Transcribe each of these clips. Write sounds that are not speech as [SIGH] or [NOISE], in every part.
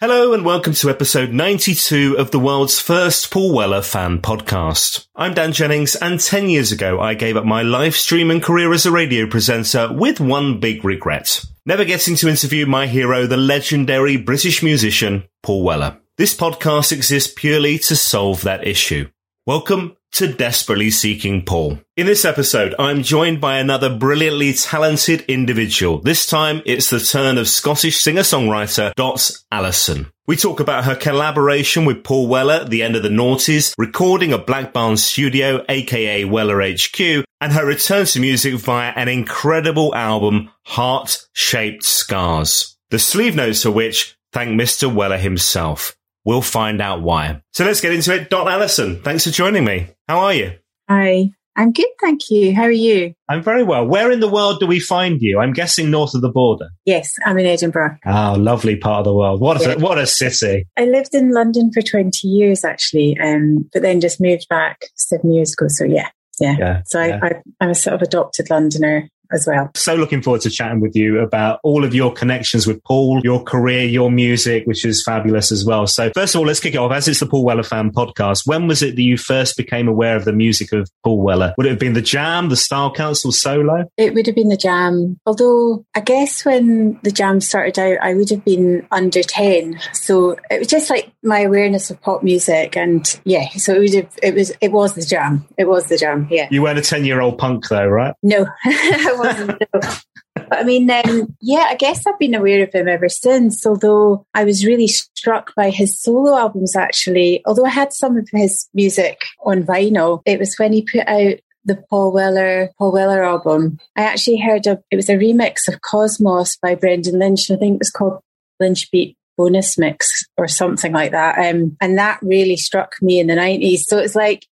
Hello and welcome to episode 92 of the world's first Paul Weller fan podcast. I'm Dan Jennings and 10 years ago I gave up my live stream and career as a radio presenter with one big regret. Never getting to interview my hero, the legendary British musician, Paul Weller. This podcast exists purely to solve that issue. Welcome to Desperately Seeking Paul. In this episode, I'm joined by another brilliantly talented individual. This time, it's the turn of Scottish singer-songwriter Dot Allison. We talk about her collaboration with Paul Weller at the end of the noughties, recording at Black Barn Studio, aka Weller HQ, and her return to music via an incredible album, Heart-Shaped Scars. The sleeve notes for which thank Mr. Weller himself. We'll find out why. So let's get into it. Dot Allison, thanks for joining me. How are you? Hi, I'm good, thank you. How are you? I'm very well. Where in the world do we find you? I'm guessing north of the border. Yes, I'm in Edinburgh. Oh, lovely part of the world. What a, what a city. I lived in London for 20 years actually, um, but then just moved back seven years ago. So yeah, yeah. Yeah, so yeah. I, I, I'm a sort of adopted Londoner as well. So looking forward to chatting with you about all of your connections with Paul, your career, your music, which is fabulous as well. So first of all, let's kick it off. As it's the Paul Weller fan podcast, when was it that you first became aware of the music of Paul Weller? Would it have been the Jam, the Style Council solo? It would have been the Jam. Although I guess when the Jam started out, I would have been under 10. So it was just like my awareness of pop music. And yeah, so it would have, it was, it was the Jam. It was the Jam. Yeah. You weren't a 10 year old punk though, right? No, [LAUGHS] wasn't. But I mean, um, yeah, I guess I've been aware of him ever since. Although I was really struck by his solo albums, actually. Although I had some of his music on vinyl, it was when he put out the Paul Weller Paul Weller album. I actually heard a it was a remix of Kosmos by Brendan Lynch. I think it was called Lynch Beat Bonus Mix or something like that. Um, and that really struck me in the nineties. So it's like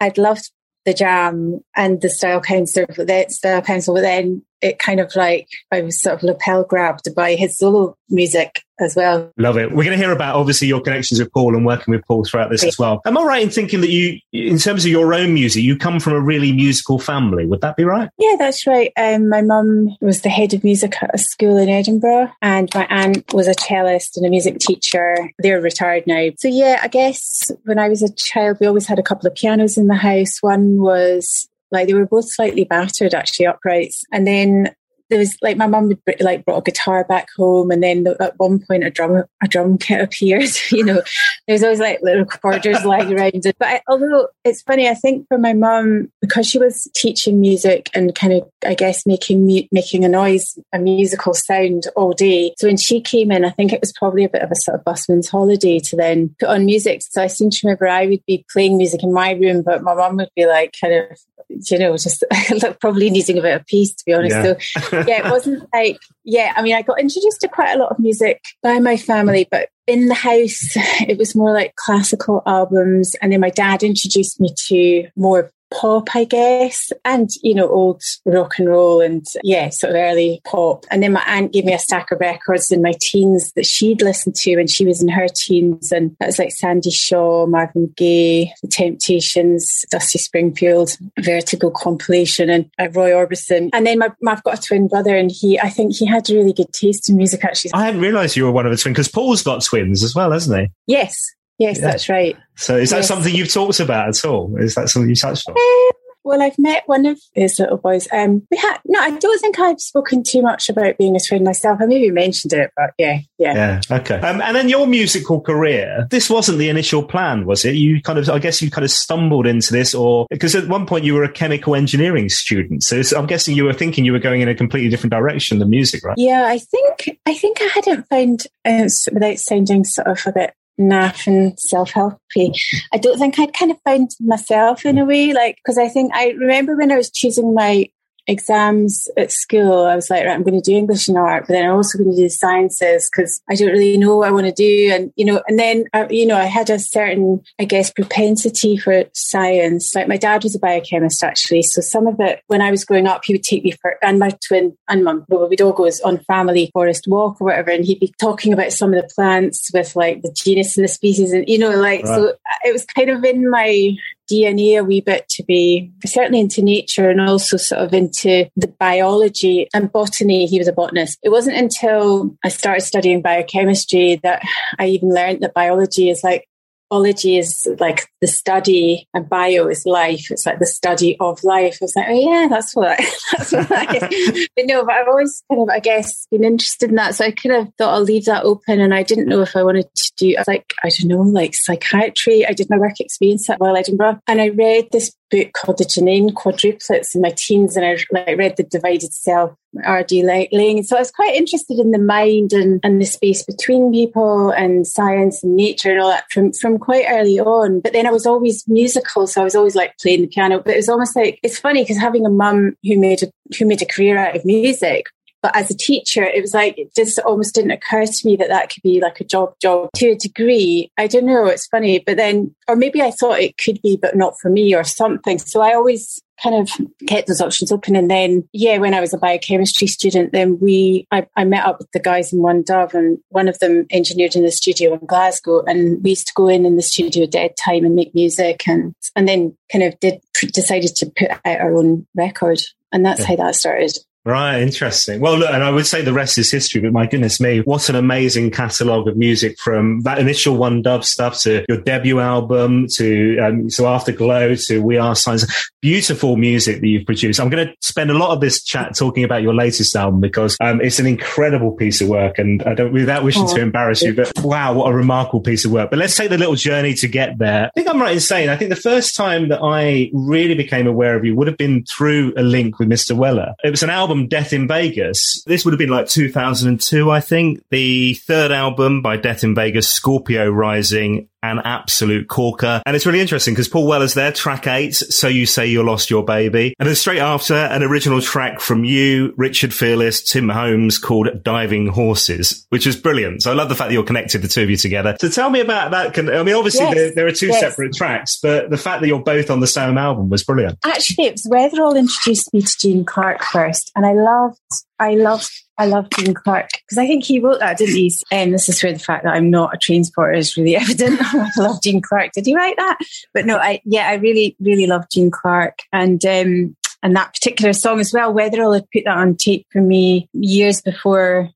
I'd loved the jam and the style council then style council but then it kind of like I was sort of lapel grabbed by his solo music as well. Love it. We're going to hear about obviously your connections with Paul and working with Paul throughout this as well. Am I right in thinking that you, in terms of your own music, you come from a really musical family? Would that be right? Yeah, that's right. Um, my mum was the head of music at a school in Edinburgh, and my aunt was a cellist and a music teacher. They're retired now. So, yeah, I guess when I was a child, we always had a couple of pianos in the house. One was like they were both slightly battered, actually, uprights. And then there was like my mum would like brought a guitar back home, and then at one point a drum a drum kit appeared. [LAUGHS] you know, there was always like little quarters lying [LAUGHS] around it. But I, although it's funny, I think for my mum because she was teaching music and kind of I guess making mu- making a noise, a musical sound all day. So when she came in, I think it was probably a bit of a sort of busman's holiday to then put on music. So I seem to remember I would be playing music in my room, but my mum would be like kind of you know just [LAUGHS] probably needing a bit of peace to be honest. Yeah. So yeah, it wasn't like, yeah, I mean, I got introduced to quite a lot of music by my family, but in the house, [LAUGHS] it was more like classical albums. And then my dad introduced me to more pop, I guess, and, you know, old rock and roll and, yeah, sort of early pop. And then my aunt gave me a stack of records in my teens that she'd listened to when she was in her teens. And that was like Sandie Shaw, Marvin Gaye, The Temptations, Dusty Springfield, Vertigo compilation, and uh, Roy Orbison. And then my, I've got a twin brother, and he, I think he had a really good taste in music, actually. I hadn't realised you were one of the twins because Paul's got twins as well, hasn't he? Yes. Yes, yeah. that's right. So is that yes. something you've talked about at all? Is that something you touched on? Um, well, I've met one of his little boys. Um, we had no. I don't think I've spoken too much about being a twin myself. I maybe mentioned it, but yeah, yeah, yeah. Okay. Um, and then your musical career. This wasn't the initial plan, was it? You kind of, I guess, you kind of stumbled into this, or because at one point you were a chemical engineering student. So I'm guessing you were thinking you were going in a completely different direction than music, right? Yeah, I think I think I hadn't found, uh, without sounding sort of a bit naff and self-helpy. I don't think I'd kind of found myself in a way, like, because I think I remember when I was choosing my exams at school, I was like, right, I'm going to do English and art, but then I'm also going to do sciences because I don't really know what I want to do. And, you know, and then, uh, you know, I had a certain, I guess, propensity for science. Like my dad was a biochemist actually. So some of it, when I was growing up, he would take me for, and my twin and mum, we'd all go on family forest walk or whatever. And he'd be talking about some of the plants with like the genus and the species. And, you know, like, right. so it was kind of in my DNA a wee bit to be certainly into nature and also sort of into the biology and botany. He was a botanist. It wasn't until I started studying biochemistry that I even learned that biology is like biology is like the study and bio is life. It's like the study of life. I was like, oh yeah, that's what [LAUGHS] that's what I [LAUGHS] [LAUGHS] But no, but I've always kind of, I guess, been interested in that. So I kind of thought I'll leave that open and I didn't know if I wanted to do like, I don't know, like psychiatry. I did my work experience at Royal Edinburgh and I read this book called The Genain Quadruplets in my teens and I like read The Divided Self, R.D. Laing. So I was quite interested in the mind and, and the space between people and science and nature and all that from, from quite early on. But then I was always musical, so I was always like playing the piano. But it was almost like it's funny because having a mum who made a who made a career out of music, but as a teacher, it was like, it just almost didn't occur to me that that could be like a job, job to a degree. I don't know. It's funny. But then, or maybe I thought it could be, but not for me or something. So I always kind of kept those options open. And then, yeah, when I was a biochemistry student, then we, I, I, met up with the guys in One Dove and one of them engineered in the studio in Glasgow. And we used to go in in the studio dead time and make music and, and then kind of did, decided to put out our own record. And that's yeah. how that started. Right, interesting. Well, look, and I would say the rest is history, but my goodness me, what an amazing catalogue of music from that initial One Dove stuff to your debut album to um, so Afterglow to We Are Science. Beautiful music that you've produced. I'm going to spend a lot of this chat talking about your latest album because um, it's an incredible piece of work, and I don't without wishing oh, to embarrass you, but wow, what a remarkable piece of work. But let's take the little journey to get there. I think I'm right in saying I think the first time that I really became aware of you would have been through a link with Mr. Weller. It was an album album Death in Vegas. This would have been like 2002, I think. The third album by Death in Vegas, Scorpio Rising, an absolute corker. And it's really interesting because Paul Weller's there, track eight, So You Say You Lost Your Baby. And then straight after, an original track from you, Richard Fearless, Tim Holmes called Diving Horses, which is brilliant. So I love the fact that you're connected, the two of you together. So tell me about that. I mean, obviously yes, there, there, are two yes. separate tracks, but the fact that you're both on the same album was brilliant. Actually, it was Weatherall introduced me to Gene Clark first. And I loved, I loved I love Gene Clark because I think he wrote that, didn't he? And this is where the fact that I'm not a train spotter is really [LAUGHS] evident. [LAUGHS] I love Gene Clark. Did he write that? But no, I yeah, I really really love Gene Clark and um and that particular song as well. Weatherall had put that on tape for me years before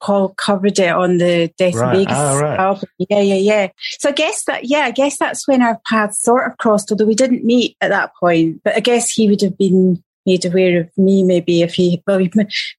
Paul covered it on the Death right. Vegas ah, right. album. Yeah, yeah, yeah. So I guess that, yeah, I guess that's when our paths sort of crossed, although we didn't meet at that point. But I guess he would have been made aware of me maybe if he well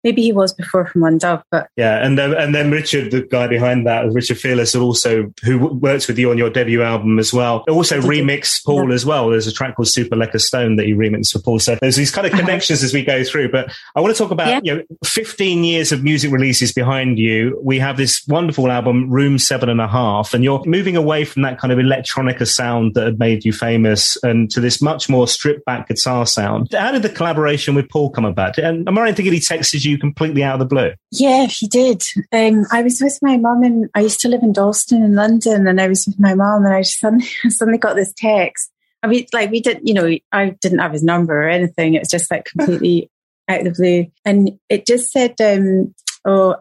maybe he was before from one dove but yeah and then and then richard the guy behind that richard fearless also who works with you on your debut album as well also remixed paul yeah. as well there's a track called super lekker stone that he remixed for paul so there's these kind of uh-huh. connections as we go through but i want to talk about yeah. you know 15 years of music releases behind you we have this wonderful album room seven and a half and you're moving away from that kind of electronica sound that had made you famous and to this much more stripped back guitar sound how did the collaboration collaboration with Paul come about? And am I right thinking he texted you completely out of the blue? Yeah, he did. Um, I was with my mum and I used to live in Dalston in London and I was with my mum and I just suddenly, [LAUGHS] suddenly got this text I mean, like we didn't, you know, I didn't have his number or anything. It was just like completely [LAUGHS] out of the blue. And it just said, um, oh,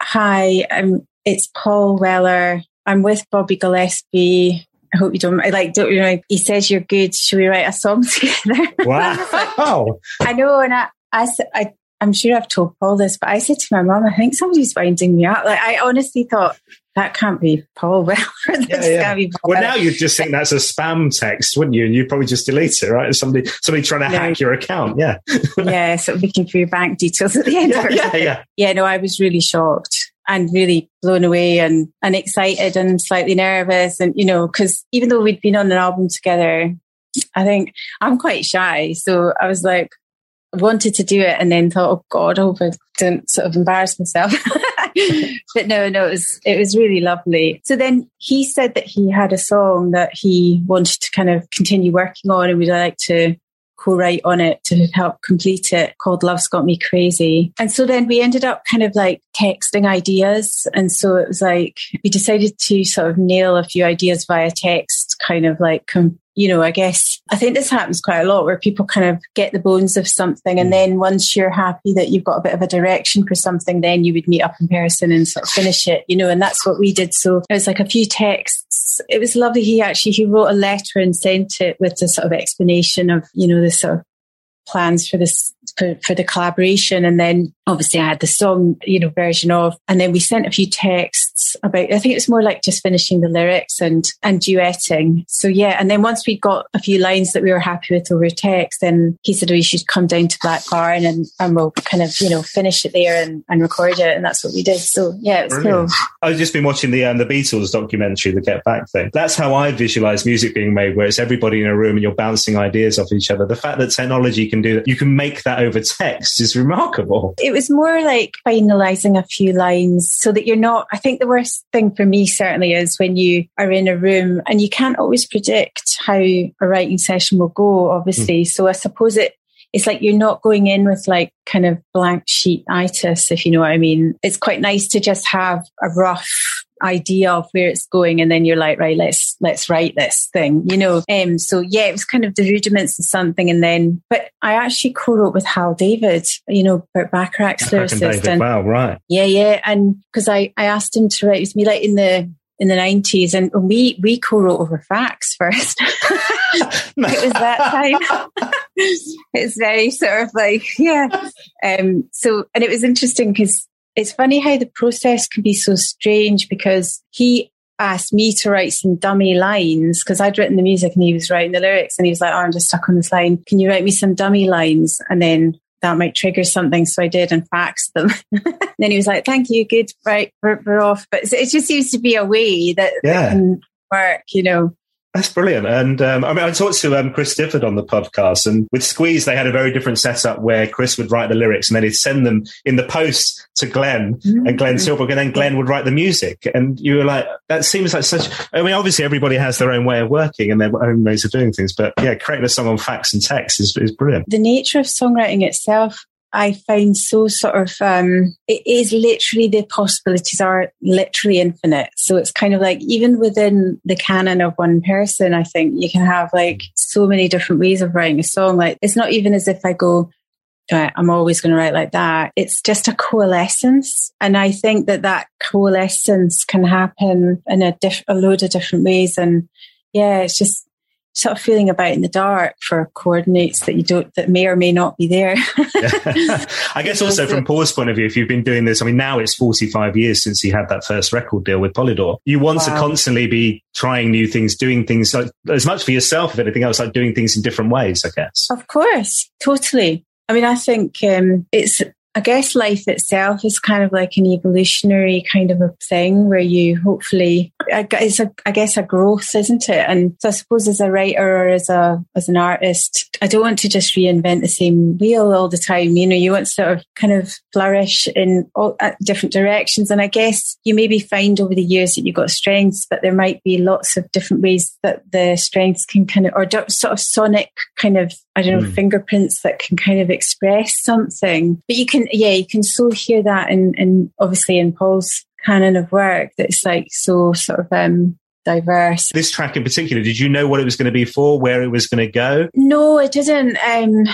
hi, um, it's Paul Weller. I'm with Bobby Gillespie. I hope you don't like. Don't you know? He says you're good. Should we write a song [LAUGHS] together? Wow! Oh, I know, and I, I, I, I'm sure I've told Paul this, but I said to my mom, I think somebody's winding me up. Like I honestly thought that can't be Paul Weller. [LAUGHS] Yeah, yeah. Well, now you'd just think that's a spam text, wouldn't you? And you'd probably just delete it, right? Somebody, somebody trying to no. hack your account. Yeah. yeah. So looking for your bank details at the end. [LAUGHS] Yeah, yeah, yeah. Yeah. No, I was really shocked and really blown away and, and excited and slightly nervous. And, you know, because even though we'd been on an album together, I think I'm quite shy. So I was like, wanted to do it and then thought, oh God, I hope I don't sort of embarrass myself. [LAUGHS] but no, no, it was it was really lovely. So then he said that he had a song that he wanted to kind of continue working on and we'd like to co-write on it to help complete it called Love's Got Me Crazy. And so then we ended up kind of like texting ideas. And so it was like we decided to sort of nail a few ideas via text, kind of like com- you know, I guess I think this happens quite a lot where people kind of get the bones of something. And mm. then once you're happy that you've got a bit of a direction for something, then you would meet up in person and sort of finish it, you know, and that's what we did. So it was like a few texts. It was lovely. He actually, he wrote a letter and sent it with the sort of explanation of, you know, the sort of plans for this for, for the collaboration. And then obviously I had the song, you know, version of, and then we sent a few texts about, I think it was more like just finishing the lyrics and, and duetting. So yeah. And then once we got a few lines that we were happy with over text, then he said, we should come down to Black Barn and, and we'll kind of, you know, finish it there and, and record it. And that's what we did. So yeah, it was Brilliant. cool. I've just been watching the, um, the Beatles documentary, the Get Back thing. That's how I visualize music being made, where it's everybody in a room and you're bouncing ideas off each other. The fact that technology can do that, you can make that over text is remarkable. It was more like finalizing a few lines so that you're not, I think the worst thing for me certainly is when you are in a room and you can't always predict how a writing session will go, obviously. Mm. So I suppose it, it's like you're not going in with like kind of blank sheet itis, if you know what I mean. It's quite nice to just have a rough idea of where it's going and then you're like right let's let's write this thing you know? Um so yeah it was kind of the rudiments of something and then but i actually co-wrote with hal david you know Burt Bacharach's lyricist and wow right. Yeah yeah and because i i asked him to write with me like in the in the 90s and we we co-wrote over fax first. [LAUGHS] It was that time. [LAUGHS] It's very sort of like yeah. Um so and it was interesting because it's funny how the process can be so strange because he asked me to write some dummy lines because I'd written the music and he was writing the lyrics and he was like, Oh, I'm just stuck on this line. Can you write me some dummy lines? And then that might trigger something. So I did and faxed them. [LAUGHS] then he was like, Thank you. Good. Right. We're, we're off. But it just seems to be a way that, yeah. that can work, you know. That's brilliant. And um, I mean, I talked to um, Chris Difford on the podcast, and with Squeeze, they had a very different setup where Chris would write the lyrics and then he'd send them in the post to Glenn mm-hmm. and Glenn Tilbrook, and then Glenn would write the music. And you were like, that seems like such. I mean, obviously, everybody has their own way of working and their own ways of doing things, but yeah, creating a song on fax and text is, is brilliant. The nature of songwriting itself I find so sort of, um, it is literally the possibilities are literally infinite. So it's kind of like even within the canon of one person, I think you can have like so many different ways of writing a song. Like it's not even as if I go, I'm always going to write like that. It's just a coalescence. And I think that that coalescence can happen in a, diff- a load of different ways. And yeah, it's just, sort of feeling about in the dark for coordinates that you don't that may or may not be there. [LAUGHS] I guess also from Paul's point of view, if you've been doing this, I mean, now it's 45 years since he had that first record deal with Polydor. You want wow. to constantly be trying new things, doing things like, as much for yourself, if anything else, like doing things in different ways, I guess. Of course, totally. I mean, I think um, it's I guess life itself is kind of like an evolutionary kind of a thing where you hopefully, it's a, I guess a growth, isn't it? And so I suppose as a writer or as a, as an artist, I don't want to just reinvent the same wheel all the time. You know, you want to sort of kind of flourish in all uh, different directions. And I guess you maybe find over the years that you've got strengths, but there might be lots of different ways that the strengths can kind of, or sort of sonic kind of, I don't know, mm. fingerprints that can kind of express something. But you can yeah, you can so hear that in, in obviously in Paul's canon of work that's like so sort of um diverse. This track in particular, did you know what it was going to be for, where it was going to go? No, it didn't. Um,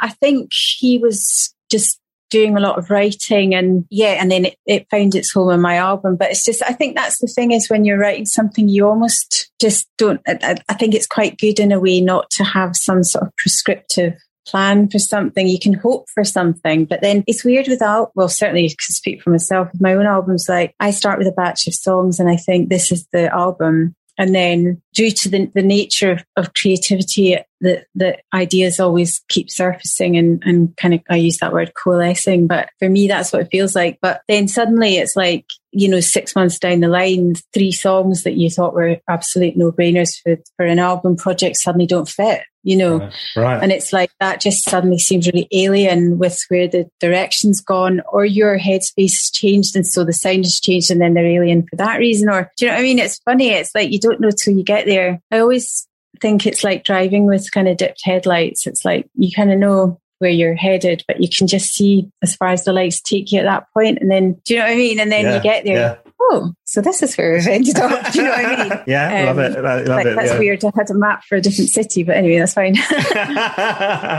I think he was just doing a lot of writing and yeah, and then it, it found its home in my album. But it's just, I think that's the thing is when you're writing something, you almost just don't, I, I think it's quite good in a way not to have some sort of prescriptive plan for something. You can hope for something, but then it's weird without, well, certainly you can speak for myself with my own albums. Like I start with a batch of songs and I think this is the album. And then due to the, the nature of, of creativity, the, the ideas always keep surfacing and, and kind of, I use that word coalescing, but for me, that's what it feels like. But then suddenly it's like, you know, six months down the line, three songs that you thought were absolute no brainers for, for an album project suddenly don't fit, you know? Right. right. And it's like that just suddenly seems really alien with where the direction's gone or your headspace has changed. And so the sound has changed and then they're alien for that reason. Or, do you know what I mean? It's funny. It's like you don't know till you get there. I always think it's like driving with kind of dipped headlights. It's like you kind of know where you're headed, but you can just see as far as the lights take you at that point. And then, do you know what I mean? And then Yeah, you get there. Oh, so this is where we've ended up. Do you know what I mean? [LAUGHS] Yeah, love it. I love like, it, That's yeah. weird. I had a map for a different city, but anyway, that's fine. [LAUGHS]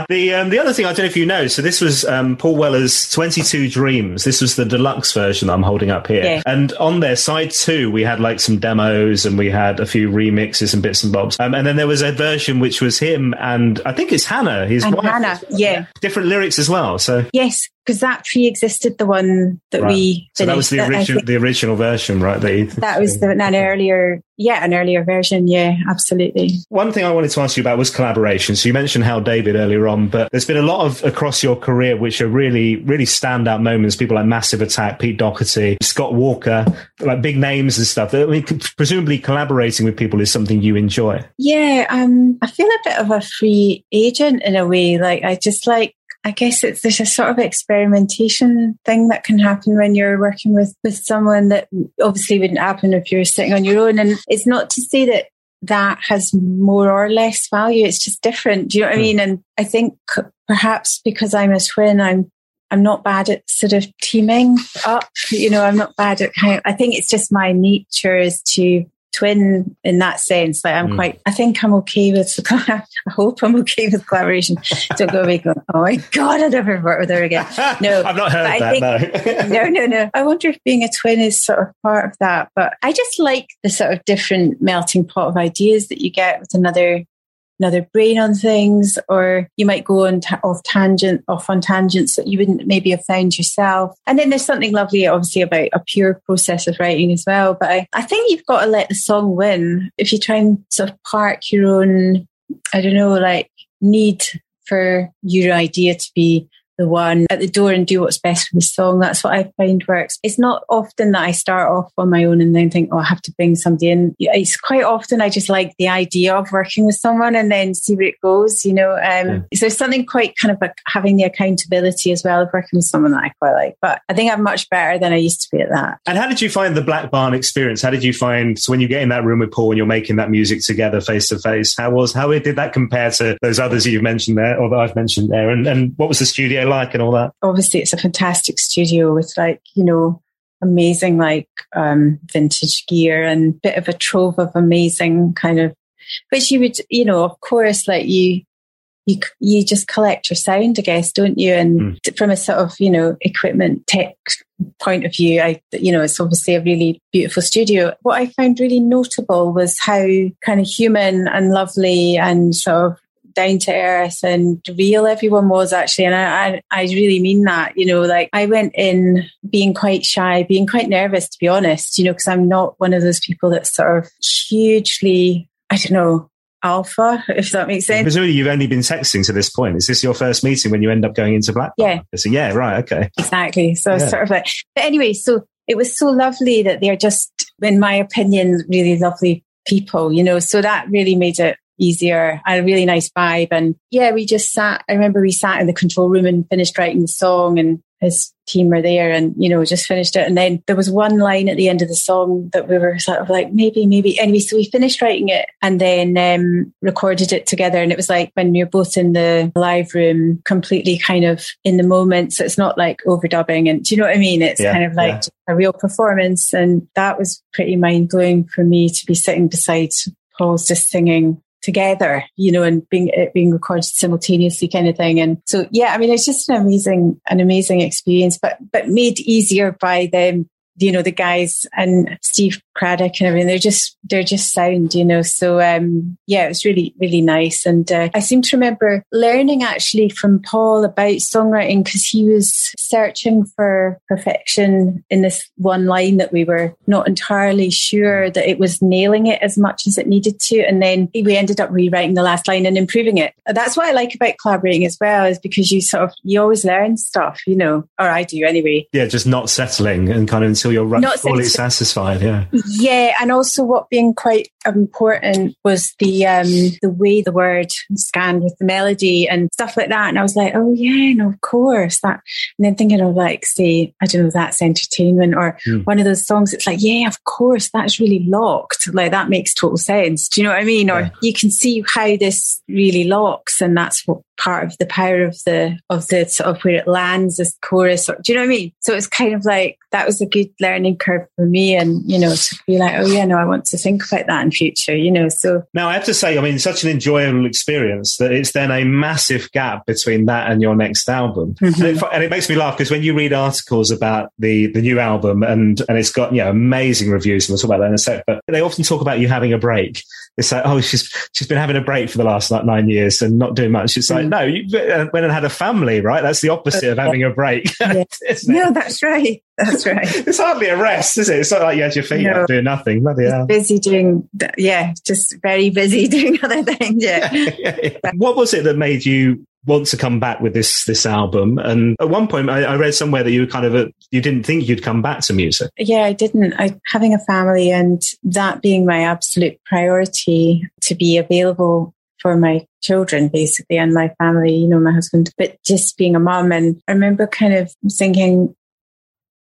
[LAUGHS] the um, the other thing I don't know if you know, so this was um, Paul Weller's Twenty Two Dreams. This was the deluxe version that I'm holding up here, Yeah. and on their side two, we had like some demos and we had a few remixes and bits and bobs, um, and then there was a version which was him and I think it's Hannah, his and wife, Hannah, yeah. different lyrics as well. So. Yes, because that pre-existed the one that right. we. so that was the original, the original version, right? That, you- That was the, an earlier, yeah, an earlier version. Yeah, absolutely. One thing I wanted to ask you about was collaboration. So you mentioned Hal David earlier on, but there's been a lot of across your career which are really, really standout moments. People like Massive Attack, Pete Doherty, Scott Walker, like big names and stuff. I mean, presumably collaborating with people is something you enjoy. Yeah, um, I feel a bit of a free agent in a way. Like I just like I guess it's there's a sort of experimentation thing that can happen when you're working with with someone that obviously wouldn't happen if you're sitting on your own. And it's not to say that that has more or less value. It's just different. Do you know what I hmm. mean? And I think perhaps because I'm a twin, I'm I'm not bad at sort of teaming up. You know, I'm not bad at kind of, I think it's just my nature is to twin in that sense. Like I'm Mm. quite, I think I'm okay with, [LAUGHS] I hope I'm okay with collaboration. Don't go away going, oh my God, I'd never work with her again. [LAUGHS] No, I've not heard that. I no. [LAUGHS] no, no, no. I wonder if being a twin is sort of part of that. But I just like the sort of different melting pot of ideas that you get with another another brain on things, or you might go on off tangent, off on tangents that you wouldn't maybe have found yourself. And then there's something lovely, obviously, about a pure process of writing as well. But I, I think you've got to let the song win. If you try and sort of park your own, I don't know, like need for your idea to be the one at the door and do what's best for the song. That's what I find works. It's not often that I start off on my own and then think, oh, I have to bring somebody in. It's quite often I just like the idea of working with someone and then see where it goes, you know. Um, So there's something quite kind of like having the accountability as well of working with someone that I quite like. But I think I'm much better than I used to be at that. And how did you find the Black Barn experience? How did you find so when you get in that room with Paul and you're making that music together face to face? How was how did that compare to those others you've mentioned there or that I've mentioned there? And and what was the studio like and all that? obviously it's a fantastic studio with like you know amazing like um vintage gear and bit of a trove of amazing kind of which you would you know of course like you you you just collect your sound i guess don't you? And from a sort of you know equipment tech point of view i you know it's obviously a really beautiful studio. What i found really notable was how kind of human and lovely and sort of down to earth and real everyone was actually and I, I I really mean that you know like I went in being quite shy being quite nervous to be honest you know because I'm not one of those people that's sort of hugely I don't know alpha [LAUGHS] if that makes sense Presumably you've only been texting to this point. Is this your first meeting when you end up going into Black Yeah. So yeah, right, okay. exactly so Yeah. sort of like but anyway so it was so lovely that they're just in my opinion really lovely people you know so that really made it easier and a really nice vibe and yeah we just sat i remember we sat in the control room and finished writing the song and his team were there and, you know, just finished it. And then there was one line at the end of the song that we were sort of like, maybe, maybe. Anyway, so we finished writing it and then um, recorded it together. And it was like when you're both in the live room, completely kind of in the moment. So it's not like overdubbing. And do you know what I mean? It's yeah, kind of like yeah. a real performance. And that was pretty mind blowing for me to be sitting beside Paul's just singing together, you know, and being it being recorded simultaneously kind of thing. And so yeah, I mean it's just an amazing an amazing experience, but but made easier by them you know, the guys and Steve Cradock and everything, they're just, they're just sound, you know. So, um, yeah, it was really, really nice. And uh, I seem to remember learning actually from Paul about songwriting because he was searching for perfection in this one line that we were not entirely sure that it was nailing it as much as it needed to. And then we ended up rewriting the last line and improving it. That's what I like about collaborating as well, is because you sort of, you always learn stuff, you know, or I do anyway. Yeah, just not settling and kind of until you're right, fully satisfied. Yeah. Yeah. And also what being quite important was the um the way the word scanned with the melody and stuff like that. And I was like, oh yeah, no, of course. That and then thinking of like, say, I don't know, that's entertainment or mm. one of those songs, it's like, yeah, of course, that's really locked. Like that makes total sense. Do you know what I mean? Yeah. Or you can see how this really locks and that's what part of the power of the of the sort of where it lands as chorus or do you know what I mean? So it's kind of like that was a good learning curve for me and you know to be like, oh yeah, no, I want to think about that in future, you know. So now I have to say, I mean, such an enjoyable experience that it's then a massive gap between that and your next album. Mm-hmm. And, it, and, it, makes me laugh because when you read articles about the the new album and and it's got you know amazing reviews, and we'll talk about that in a sec, but they often talk about you having a break. It's like, oh, she's she's been having a break for the last like nine years and not doing much. It's like, mm. no, you went and had a family, right? That's the opposite of having a break. [LAUGHS] Yeah. no, that's right. That's right. [LAUGHS] it's hardly a rest, is it? It's not like you had your feet no. up doing nothing. Bloody hell. Busy doing, yeah, just very busy [LAUGHS] doing other things. Yeah. yeah, yeah. What was it that made you want to come back with this this album. And at one point, I, I read somewhere that you were kind of a, you didn't think you'd come back to music. Yeah, I didn't. I having a family and that being my absolute priority to be available for my children basically and my family, you know, my husband, but just being a mom. And I remember kind of thinking,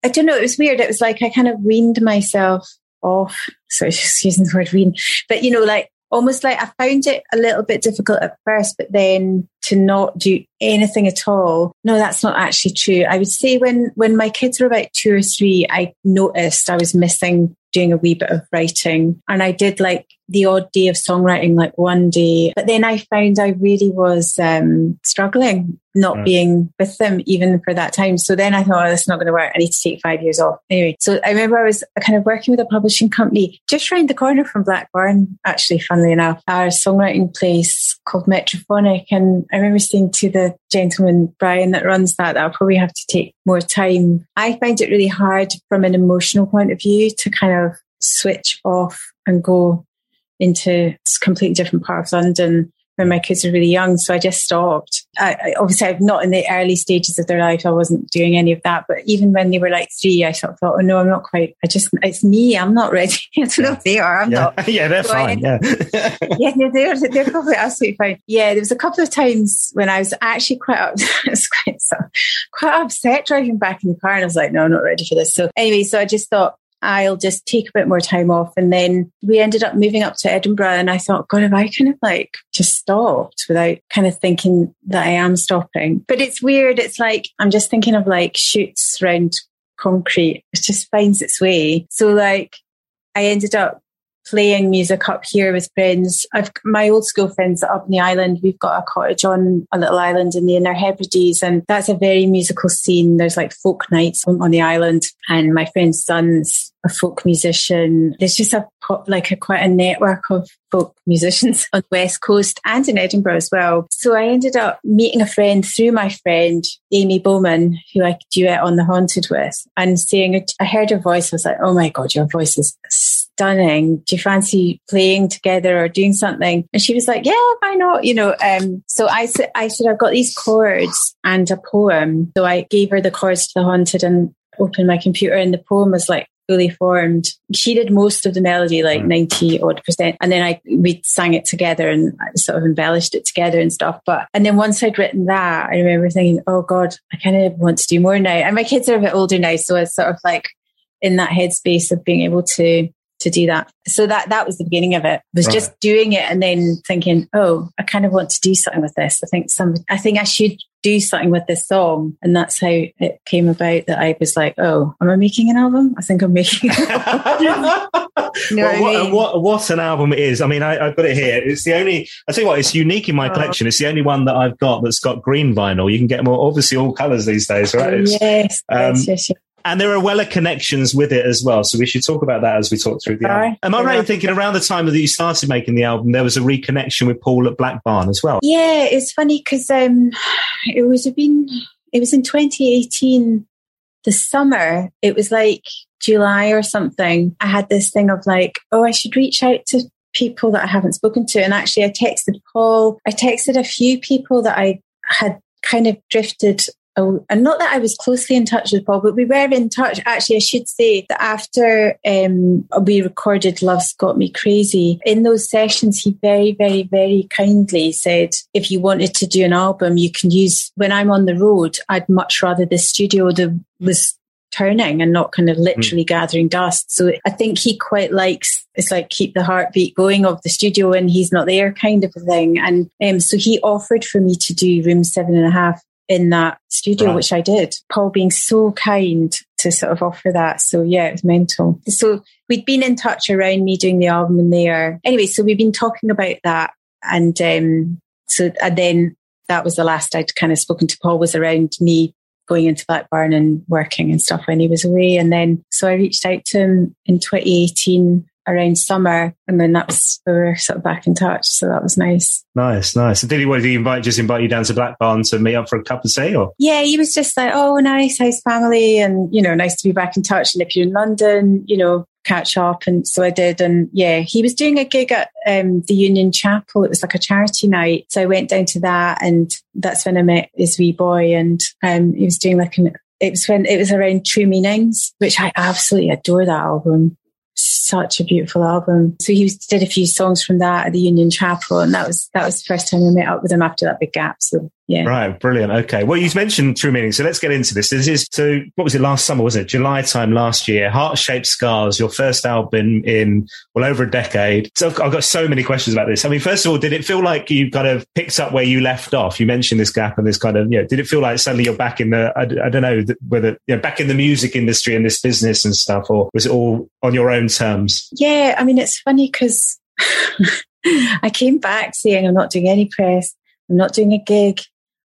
I don't know, it was weird. It was like I kind of weaned myself off. So just [LAUGHS] using the word wean, but you know, like almost like I found it a little bit difficult at first, but then to not do anything at all. No, that's not actually true. I would say when, when my kids were about two or three, I noticed I was missing doing a wee bit of writing and I did like the odd day of songwriting, like one day. But then I found I really was um, struggling not being with them even for that time. So then I thought, oh, that's not going to work. I need to take five years off. Anyway, so I remember I was kind of working with a publishing company just around the corner from Black Barn, actually, funnily enough, our songwriting place called Metrophonic. And I remember saying to the gentleman, Brian, that runs that, that I'll probably have to take more time. I find it really hard from an emotional point of view to kind of switch off and go into a completely different part of London when my kids were really young. So I just stopped. I, I, obviously, I'm not in the early stages of their life. I wasn't doing any of that. But even when they were like three, I sort of thought, oh no, I'm not quite. I just, it's me. I'm not ready. [LAUGHS] I don't know if they are. I'm yeah. not. [LAUGHS] yeah, they're so fine. I, yeah. [LAUGHS] yeah, they're, they're probably absolutely fine. Yeah, there was a couple of times when I was actually quite, up, quite, quite upset driving back in the car. And I was like, no, I'm not ready for this. So anyway, so I just thought, I'll just take a bit more time off. And then we ended up moving up to Edinburgh. And I thought, God, have I kind of like just stopped without kind of thinking that I am stopping. But it's weird. It's like, I'm just thinking of like shoots around concrete. It just finds its way. So like, I ended up playing music up here with friends. I've my old school friends up in the island. We've got a cottage on a little island in the Inner Hebrides, and that's a very musical scene. There's like folk nights on, on the island, and my friend's son's a folk musician. There's just a like a quite a network of folk musicians [LAUGHS] on the west coast and in Edinburgh as well. So I ended up meeting a friend through my friend Amy Bowman, who I duet on The Haunted with, and saying I heard her voice. I was like, "Oh my god, your voice is stunning. Do you fancy playing together or doing something?" And she was like, "Yeah, why not?" You know. Um, so I said, "I said I've got these chords and a poem." So I gave her the chords to The Haunted and opened my computer, and the poem was like fully formed. She did most of the melody, like 90 odd percent. And then I, we sang it together and I sort of embellished it together and stuff. But, and then once I'd written that, I remember thinking, oh God, I kind of want to do more now. And my kids are a bit older now. So it's sort of like in that headspace of being able to to do that. So that that was the beginning of it. Was right. just doing it and then thinking, oh, I kind of want to do something with this. I think some I think I should do something with this song. And that's how it came about that I was like, oh, am I making an album? I think I'm making [LAUGHS] [LAUGHS] you know well, what, I mean? what, what, an album it is. I mean, I, have got it here. It's the only, I tell you what, it's unique in my oh. collection. It's the only one that I've got that's got green vinyl. You can get more, obviously all colors these days, right? Oh, yes, um, yes, yes, yes. And there are Weller connections with it as well. So we should talk about that as we talk through the album. Am I right in thinking around the time that you started making the album, there was a reconnection with Paul at Black Barn as well? Yeah, it's funny because um, it was been it was in 2018, the summer. It was like July or something. I had this thing of like, oh, I should reach out to people that I haven't spoken to. And actually, I texted Paul. I texted a few people that I had kind of drifted Oh, and not that I was closely in touch with Paul, but we were in touch. Actually, I should say that after um, we recorded Love's Got Me Crazy, in those sessions, he very, very, very kindly said, if you wanted to do an album, you can use, when I'm on the road, I'd much rather the studio the, was turning and not kind of literally mm. gathering dust. So I think he quite likes it's like keep the heartbeat going of the studio when he's not there kind of a thing. And um, so he offered for me to do room seven and a half in that studio, right. which I did. Paul being so kind to sort of offer that. So yeah, it was mental. So we'd been in touch around me doing the album and there. Anyway, so we've been talking about that. And um, so, and then that was the last I'd kind of spoken to Paul was around me going into Black Barn and working and stuff when he was away. And then, so I reached out to him in 2018 around summer, and then that's we were sort of back in touch. So that was nice. Nice, nice. Did he? What did he invite? Just invite you down to Black Barn to meet up for a cup of tea, or? Yeah, he was just like, "Oh, nice, nice family, and you know, nice to be back in touch. And if you're in London, you know, catch up." And so I did, and yeah, he was doing a gig at um, the Union Chapel. It was like a charity night, so I went down to that, and that's when I met his wee boy, and um, he was doing like an it was when it was around True Meanings, which I absolutely adore that album such a beautiful album. So he did a few songs from that at the Union Chapel, and that was that was the first time I met up with him after that big gap. So yeah. Right. Brilliant. Okay. Well, you've mentioned True Meaning. So let's get into this. This is so what was it last summer? Was it July time last year? Heart Shaped Scars, your first album in well over a decade. So I've got so many questions about this. I mean, first of all, did it feel like you kind of picked up where you left off? You mentioned this gap and this kind of, you know, did it feel like suddenly you're back in the, I, I don't know whether, you know, back in the music industry and this business and stuff, or was it all on your own terms? Yeah. I mean, it's funny because [LAUGHS] I came back saying I'm not doing any press. I'm not doing a gig.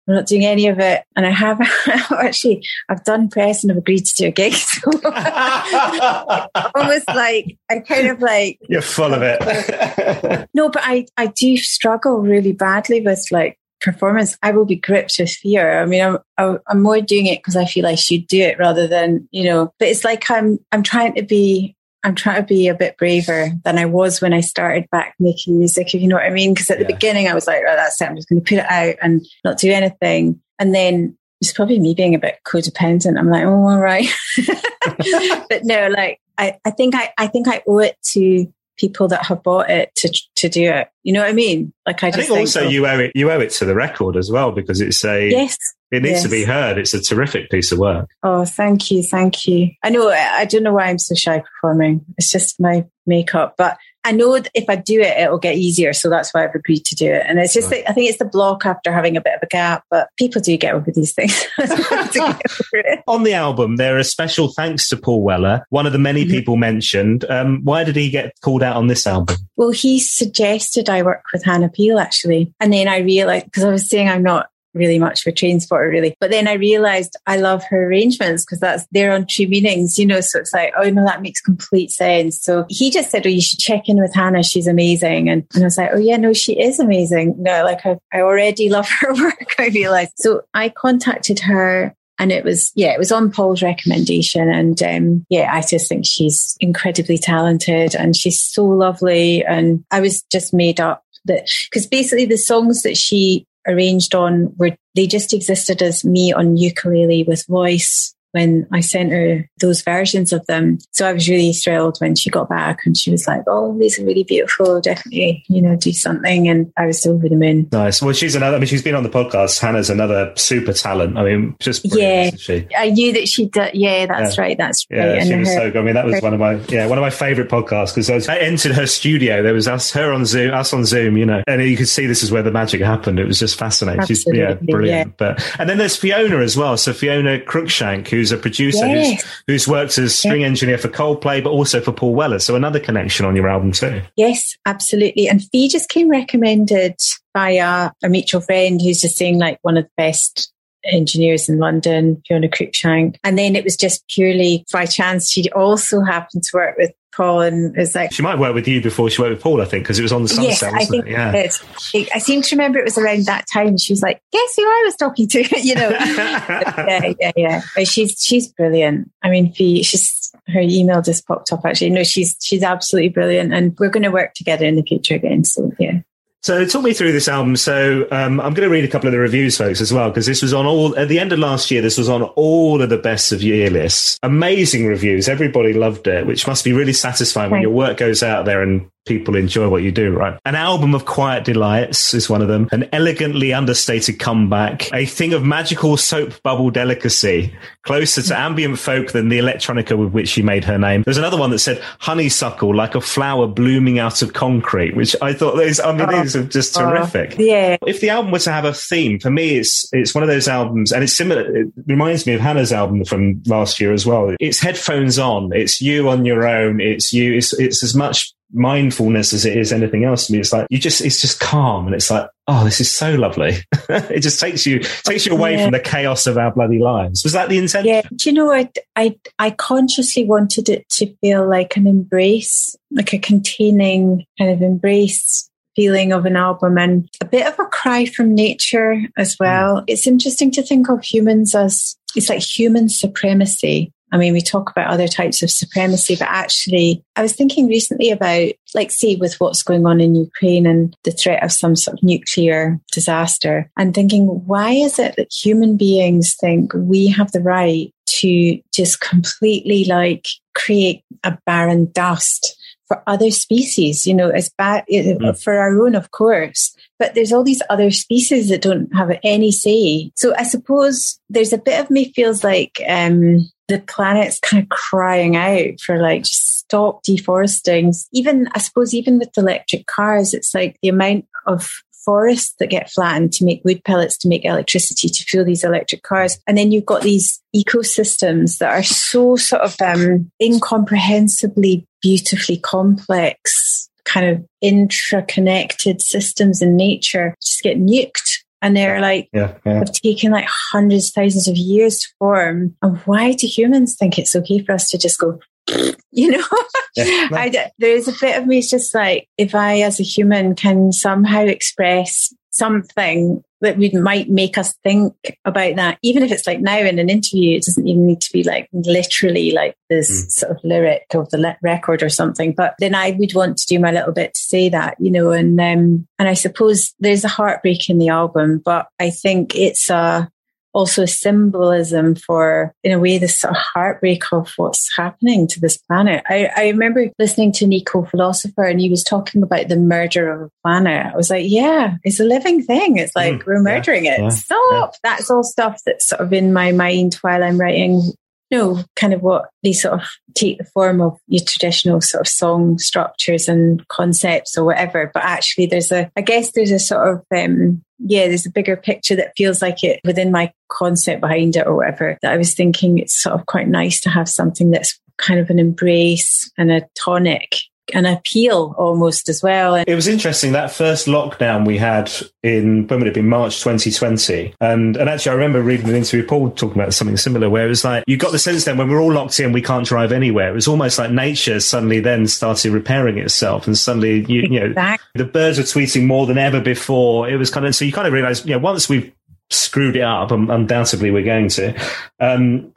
I'm not doing any of it. And I have [LAUGHS] actually, I've done press and I've agreed to do a gig. [LAUGHS] So [LAUGHS] almost like, I kind of like. You're full of it. no, but I, I do struggle really badly with like performance. I will be gripped with fear. I mean, I'm, I'm more doing it because I feel I should do it rather than, you know, but it's like I'm, I'm trying to be I'm trying to be a bit braver than I was when I started back making music, if you know what I mean. Because at yeah. the beginning, I was like, right, that's it. I'm just going to put it out and not do anything. And then it's probably me being a bit codependent. I'm like, oh, all right. [LAUGHS] [LAUGHS] but no, like, I, I think I, I think I owe it to people that have bought it to to do it. You know what I mean? Like I, I think, think, also you owe it you owe it to the record as well because it's a yes. It needs yes. to be heard. It's a terrific piece of work. Oh, thank you, thank you. I know I don't know why I'm so shy performing. It's just my makeup, but I know if I do it, it'll get easier. So that's why I've agreed to do it. And it's just, right. I think it's the block after having a bit of a gap, but people do get over these things. [LAUGHS] [LAUGHS] On the album, there are special thanks to Paul Weller, one of the many mm-hmm. people mentioned. Um, why did he get called out on this album? Well, he suggested I work with Hannah Peel actually. And then I realized, because I was saying I'm not really much for Trainspotter really. But then I realized I love her arrangements because that's they're on True Meanings, you know. So it's like, oh no, that makes complete sense. So he just said, Oh, you should check in with Hannah, she's amazing. And, and I was like, Oh yeah, no, she is amazing. No, like I, I already [LAUGHS] love her work, I realized. So I contacted her and it was yeah it was on paul's recommendation and um, yeah i just think she's incredibly talented and she's so lovely and i was just made up that because basically the songs that she arranged on were they just existed as me on ukulele with voice when I sent her those versions of them. So I was really thrilled when she got back and she was like, "Oh, these are really beautiful. Definitely, you know, do something." And I was over the moon. Nice. Well, she's another. I mean, she's been on the podcast. Hannah's another super talent. I mean, just yeah. She? I knew that she did. Yeah, that's yeah. right. That's right. yeah, right. she and was her, so good. I mean, that was her, one of my yeah one of my favorite podcasts because I, I entered her studio. There was us, her on Zoom, us on Zoom, you know, and you could see this is where the magic happened. It was just fascinating. Absolutely, she's yeah, brilliant. Yeah. But and then there's Fiona as well. So Fiona Cruickshank, who's a producer yes. who's, who's worked as string engineer for Coldplay, but also for Paul Weller. So another connection on your album too. Yes, absolutely. And Fee just came recommended by a, a mutual friend who's just saying like one of the best engineers in London, Fiona Cruickshank. And then it was just purely by chance. She also happened to work with Paul and was like she might work with you before she worked with Paul, I think, because it was on the sunset. Yes, I think it? Yeah. It, I seem to remember it was around that time. She was like, "Guess who I was talking to?" [LAUGHS] you know. [LAUGHS] yeah, yeah, yeah. But she's she's brilliant. I mean, she's her email just popped up actually. No, she's she's absolutely brilliant, and we're going to work together in the future again. So yeah. So talk me through this album. So um, I'm going to read a couple of the reviews, folks, as well, because this was on all at the end of last year. This was on all of the best of year lists. Amazing reviews. Everybody loved it, which must be really satisfying when your work goes out there and people enjoy what you do, right? An album of quiet delights is one of them. An elegantly understated comeback. A thing of magical soap bubble delicacy, closer to ambient folk than the electronica with which she made her name. There's another one that said honeysuckle, like a flower blooming out of concrete, which I thought these, I mean, these are just oh, terrific. Yeah. If the album were to have a theme, for me, it's, it's one of those albums, and it's similar. It reminds me of Hannah's album from last year as well. It's headphones on. It's you on your own. It's you. It's, it's as much mindfulness as it is anything else to me. It's like you just it's just calm and it's like, oh, this is so lovely. [LAUGHS] it just takes you takes you away yeah. from the chaos of our bloody lives. Was that the intention? Yeah. Do you know I I I consciously wanted it to feel like an embrace, like a containing kind of embrace feeling of an album and a bit of a cry from nature as well. Mm. It's interesting to think of humans as it's like human supremacy I mean, we talk about other types of supremacy, but actually, I was thinking recently about, like, say, with what's going on in Ukraine and the threat of some sort of nuclear disaster, and thinking, why is it that human beings think we have the right to just completely like create a barren dust? For other species, you know, as bad mm. for our own, of course, but there's all these other species that don't have any say. So I suppose there's a bit of me feels like um, the planet's kind of crying out for like just stop deforesting. Even I suppose even with electric cars, it's like the amount of forests that get flattened to make wood pellets to make electricity to fuel these electric cars. And then you've got these ecosystems that are so sort of um, incomprehensibly beautifully complex, kind of intra-connected systems in nature just get nuked and they're like yeah, yeah. have taken like hundreds thousands of years to form and why do humans think it's okay for us to just go [LAUGHS] you know [LAUGHS] yeah, no. I, there is a bit of me it's just like if i as a human can somehow express something that would might make us think about that, even if it's like now in an interview, it doesn't even need to be like literally like this mm. sort of lyric of the record or something. But then I would want to do my little bit to say that, you know, and um, and I suppose there's a heartbreak in the album, but I think it's a also a symbolism for, in a way, this sort of heartbreak of what's happening to this planet. I, I remember listening to an eco philosopher and he was talking about the murder of a planet. I was like, yeah, it's a living thing. It's like mm, we're murdering yeah, it. Yeah, Stop. Yeah. That's all stuff that's sort of in my mind while I'm writing know, kind of what they sort of take the form of your traditional sort of song structures and concepts or whatever. But actually, there's a, I guess there's a sort of, um, yeah, there's a bigger picture that feels like it within my concept behind it or whatever. That I was thinking it's sort of quite nice to have something that's kind of an embrace and a tonic an appeal almost as well. It was interesting that first lockdown we had in when would it be March 2020, and and actually I remember reading an interview Paul talking about something similar where it was like you got the sense then when we're all locked in we can't drive anywhere. It was almost like nature suddenly then started repairing itself, and suddenly you, you know exactly. the birds were tweeting more than ever before. It was kind of so you kind of realize you know once we've screwed it up, undoubtedly we're going to. Um,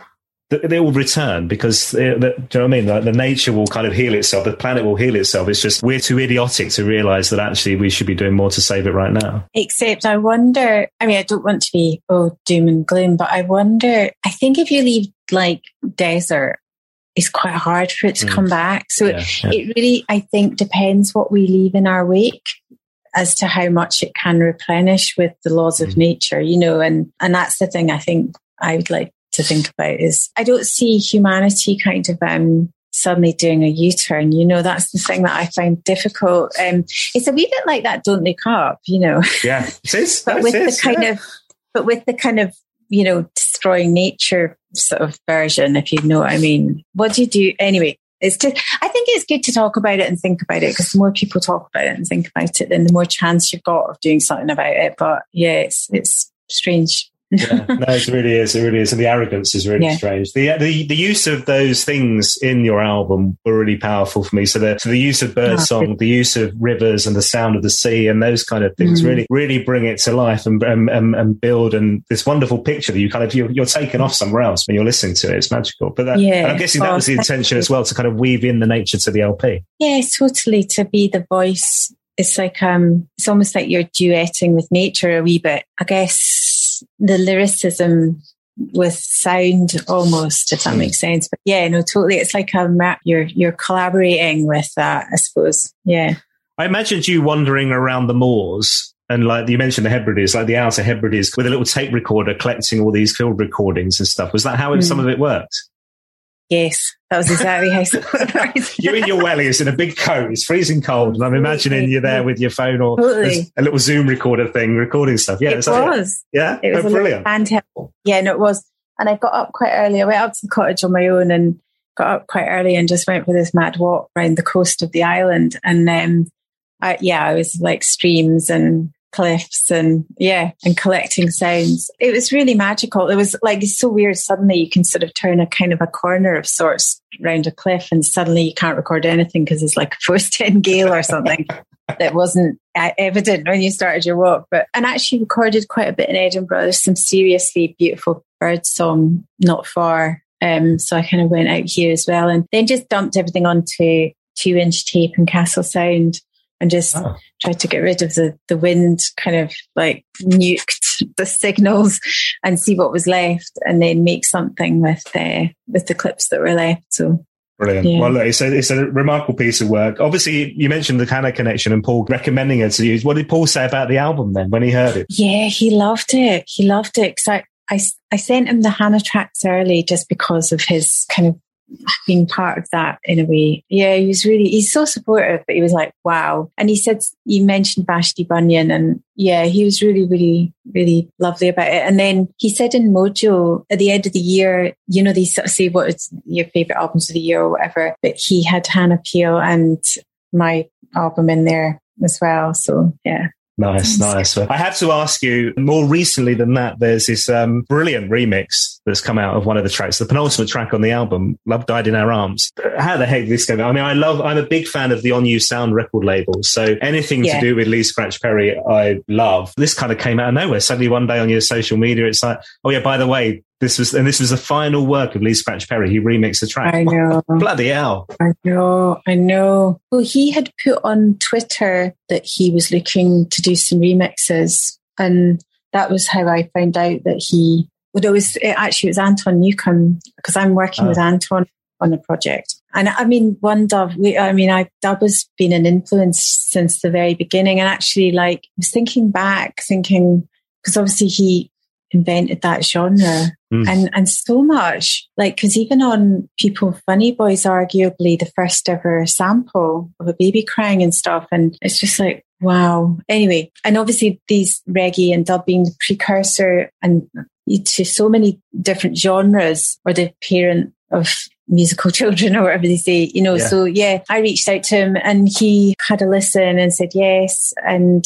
they will return because they, do you know what I mean? Like the nature will kind of heal itself. The planet will heal itself. It's just we're too idiotic to realize that actually we should be doing more to save it right now. Except I wonder, I mean, I don't want to be, oh, doom and gloom, but I wonder, I think if you leave like desert, it's quite hard for it to mm. come back. So yeah, yeah. it really, I think, depends what we leave in our wake as to how much it can replenish with the laws of mm. nature, you know, and, and that's the thing I think I would like to think about is I don't see humanity kind of um, suddenly doing a U-turn. You know, that's the thing that I find difficult. Um, it's a wee bit like that. Don't look up. You know. Yeah, it is. [LAUGHS] but with the kind yeah. of, but with the kind of you know destroying nature sort of version, if you know what I mean. What do you do anyway? It's just, I think it's good to talk about it and think about it because the more people talk about it and think about it, then the more chance you've got of doing something about it. But yeah, it's, it's strange yeah, [LAUGHS] no, it really is. It really is, and the arrogance is really yeah. strange. The, the the use of those things in your album were really powerful for me. So the so the use of birdsong, oh, the use of rivers, and the sound of the sea, and those kind of things mm. really really bring it to life and, and and, build and this wonderful picture that you kind of you're, you're taken off somewhere else when you're listening to it. It's magical. But that, yeah, I'm guessing that was the intention as well to kind of weave in the nature to the LP. Yeah, totally. To be the voice it's like um it's almost like you're duetting with nature a wee bit. I guess the lyricism with sound almost, if that hmm. makes sense. But yeah, no, totally. It's like a map. You're you're collaborating with that, I suppose. Yeah. I imagined you wandering around the moors and like you mentioned the Hebrides, like the Outer Hebrides, with a little tape recorder collecting all these field recordings and stuff. Was that how mm. some of it worked? Yes, that was exactly how it [LAUGHS] You're in your wellies in a big coat. It's freezing cold, and I'm imagining you're there with your phone or totally. a little Zoom recorder thing, recording stuff. Yeah, it was. It? Yeah, it was oh, brilliant. Handheld. Yeah, no, it was. And I got up quite early. I went up to the cottage on my own and got up quite early and just went for this mad walk around the coast of the island. And um, I, yeah, I was like streams and cliffs and yeah, and collecting sounds. It was really magical. It was like it's so weird. Suddenly you can sort of turn a kind of a corner of sorts around a cliff and suddenly you can't record anything because it's like a force [LAUGHS] 10 gale or something. that wasn't evident when you started your walk. But and actually recorded quite a bit in Edinburgh. There's some seriously beautiful bird song not far. Um, so I kind of went out here as well, and then just dumped everything onto two inch tape and Castle Sound and just oh. tried to get rid of the, the wind, kind of like nuked the signals and see what was left and then make something with the, with the clips that were left. So Brilliant. Yeah. Well, look, it's a, it's a remarkable piece of work. Obviously, you mentioned the Hannah connection and Paul recommending it to you. What did Paul say about the album then when he heard it? Yeah, he loved it. He loved it. Cause I, I, I sent him the Hannah tracks early just because of his kind of being part of that in a way. Yeah, he was really, he's so supportive, but he was like, wow. And he said, you mentioned Vashti Bunyan and yeah, he was really, really, really lovely about it. And then he said in Mojo at the end of the year, you know, they sort of say what is your favorite albums of the year or whatever, but he had Hannah Peel and my album in there as well. So yeah. Nice, nice. I have to ask you more recently than that, there's this um, brilliant remix that's come out of one of the tracks, the penultimate track on the album, Love Died in Our Arms. How the heck did this go? I mean, I love, I'm a big fan of the On-U Sound record label. So anything yeah. to do with Lee Scratch Perry, I love. This kind of came out of nowhere. Suddenly one day on your social media, it's like, oh yeah, by the way, this was, and this was the final work of Lee Scratch Perry. He remixed the track. I know. [LAUGHS] Bloody hell. I know. I know. Well, he had put on Twitter that he was looking to do some remixes. And that was how I found out that he, well, it was, it actually, it was Anton Newcombe because I'm working oh. with Anton on the project. And I mean, One Dove, we, I mean, I, Dub has been an influence since the very beginning. And actually, like, I was thinking back, thinking, because obviously he invented that genre mm. and and so much like because even on people funny boys arguably the first ever sample of a baby crying and stuff and it's just like wow anyway and obviously these reggae and dub being the precursor and to so many different genres or the parent of musical [LAUGHS] children or whatever they say, you know. Yeah. So yeah, I reached out to him and he had a listen and said yes. And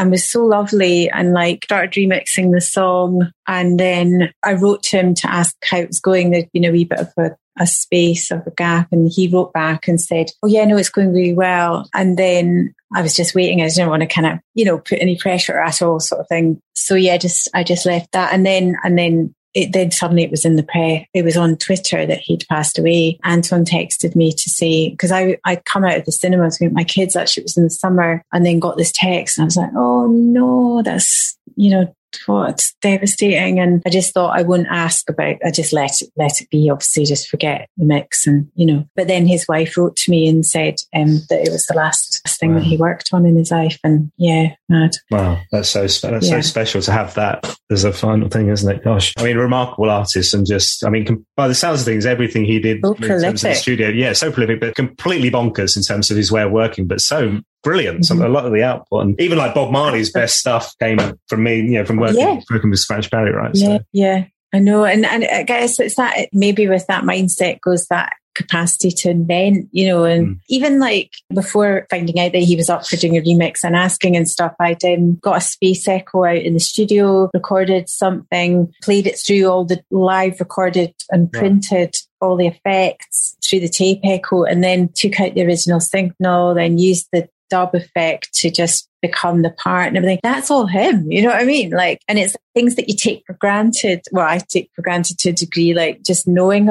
and was so lovely and like started remixing the song. And then I wrote to him to ask how it was going. There'd been a wee bit of a, a space of a gap and he wrote back and said, Oh yeah, no, it's going really well. And then I was just waiting. I didn't want to kind of, you know, put any pressure at all sort of thing. So yeah, just, I just left that. And then, and then it then suddenly it was in the press. It was on Twitter that he'd passed away. Anton texted me to say because I I'd come out of the cinemas with my kids. Actually, it was in the summer, and then got this text, and I was like, oh no, that's you know what it's devastating. And I just thought I wouldn't ask about. I just let it let it be. Obviously, just forget the mix, and you know. But then his wife wrote to me and said um, that it was the last thing wow. that he worked on in his life, and yeah, mad. Wow, that's so that's yeah. so special to have that as a final thing, isn't it? Gosh, I mean, remarkable artist, and just I mean, com- by the sounds of things, everything he did so in prolific. terms of the studio, yeah, so prolific, but completely bonkers in terms of his way of working, but so brilliant. Mm-hmm. a lot of the output, and even like Bob Marley's best stuff came from me, you know, from working yeah. working with Scratch Perry, right? Yeah, so. yeah, I know, and and I guess it's that maybe with that mindset goes that capacity to invent, you know, and mm. even like before finding out that he was up for doing a remix and asking and stuff, I'd um, got a space echo out in the studio, recorded something, played it through all the live recorded and printed all the effects through the tape echo and then took out the original signal, then used the dub effect to just become the part and everything. That's all him. You know what I mean? Like, and it's things that you take for granted. Well, I take for granted to a degree, like just knowing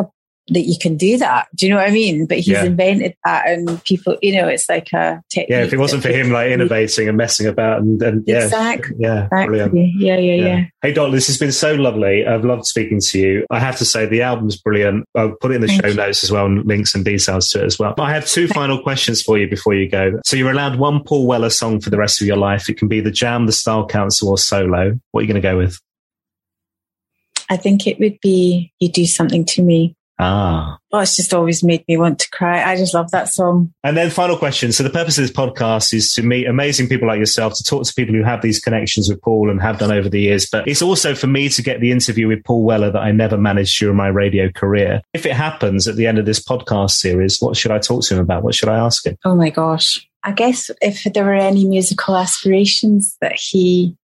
that you can do that. Do you know what I mean? But he's yeah. invented that, and people, you know, it's like a technique. Yeah, if it wasn't for him, like innovating and messing about, and, and yeah, exactly, yeah, exactly. brilliant. Yeah, yeah, yeah, yeah. Hey, Dot, this has been so lovely. I've loved speaking to you. I have to say, the album's brilliant. I'll put it in the Thank show you. notes as well, and links and details to it as well. I have two final questions for you before you go. So you're allowed one Paul Weller song for the rest of your life. It can be the Jam, the Style Council, or solo. What are you going to go with? I think it would be "You Do Something to Me." Ah. Oh, it's just always made me want to cry. I just love that song. And then final question. So the purpose of this podcast is to meet amazing people like yourself, to talk to people who have these connections with Paul and have done over the years. But it's also for me to get the interview with Paul Weller that I never managed during my radio career. If it happens at the end of this podcast series, what should I talk to him about? What should I ask him? Oh my gosh. I guess if there were any musical aspirations that he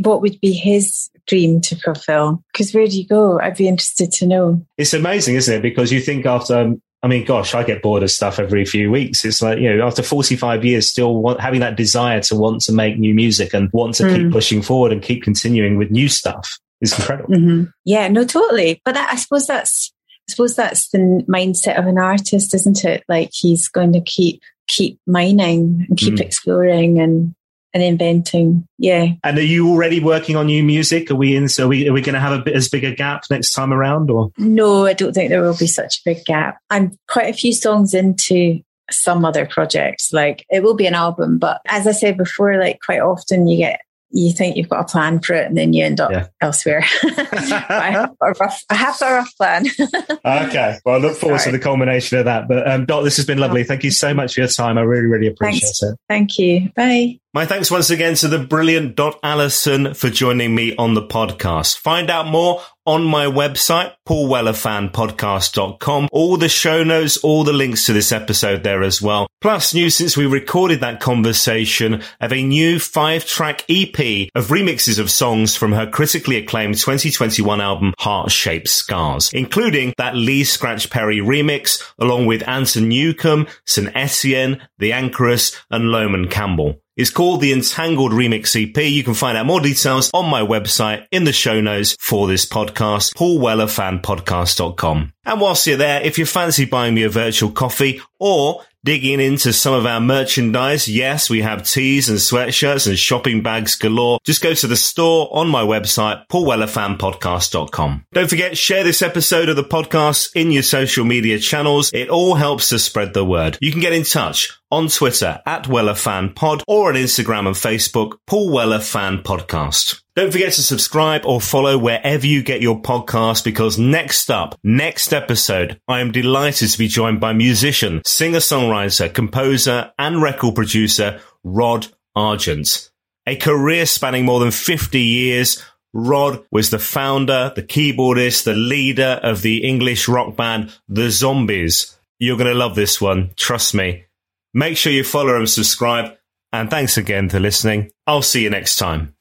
what would be his dream to fulfill? Because where do you go? I'd be interested to know. It's amazing, isn't it? Because you think after, um, I mean, gosh, I get bored of stuff every few weeks. It's like, you know, after 45 years, still want, having that desire to want to make new music and want to mm. keep pushing forward and keep continuing with new stuff is incredible. Mm-hmm. Yeah, no, totally. But that, I suppose that's, I suppose that's the mindset of an artist, isn't it? Like he's going to keep keep mining and keep mm. exploring and and inventing. Yeah. And are you already working on new music? Are we in? So are we, are we going to have a bit as big a gap next time around, or no? I don't think there will be such a big gap. I'm quite a few songs into some other projects. Like it will be an album, but as I said before, like quite often you get you think you've got a plan for it and then you end up yeah. elsewhere. [LAUGHS] I, have a rough, I have a rough plan. [LAUGHS] okay. Well, I look forward Sorry. to the culmination of that. But um, Dot, this has been lovely. Thank you so much for your time. I really, really appreciate Thanks. it. Thank you. Bye. My thanks once again to the brilliant Dot Allison for joining me on the podcast. Find out more on my website, paulwellerfanpodcast.com. All the show notes, all the links to this episode there as well. Plus, new since we recorded that conversation of a new five track EP of remixes of songs from her critically acclaimed 2021 album, Heart Shaped Scars, including that Lee Scratch Perry remix, along with Anton Newcombe, St. Etienne, The Anchoress, and Lomond Campbell. It's called the Entangled Remix EP. You can find out more details on my website in the show notes for this podcast, paulwellerfanpodcast.com. And whilst you're there, if you fancy buying me a virtual coffee or digging into some of our merchandise. Yes, we have tees and sweatshirts and shopping bags galore. Just go to the store on my website, paulwellerfanpodcast.com. Don't forget, share this episode of the podcast in your social media channels. It all helps to spread the word. You can get in touch on Twitter at WellerFanPod or on Instagram and Facebook, Paul Weller Fan Podcast. Don't forget to subscribe or follow wherever you get your podcast because next up, next episode, I am delighted to be joined by musician, singer songwriter, composer, and record producer Rod Argent. A career spanning more than 50 years, Rod was the founder, the keyboardist, the leader of the English rock band The Zombies. You're going to love this one, trust me. Make sure you follow and subscribe. And thanks again for listening. I'll see you next time.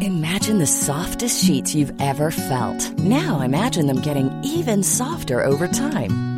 Imagine the softest sheets you've ever felt. Now imagine them getting even softer over time.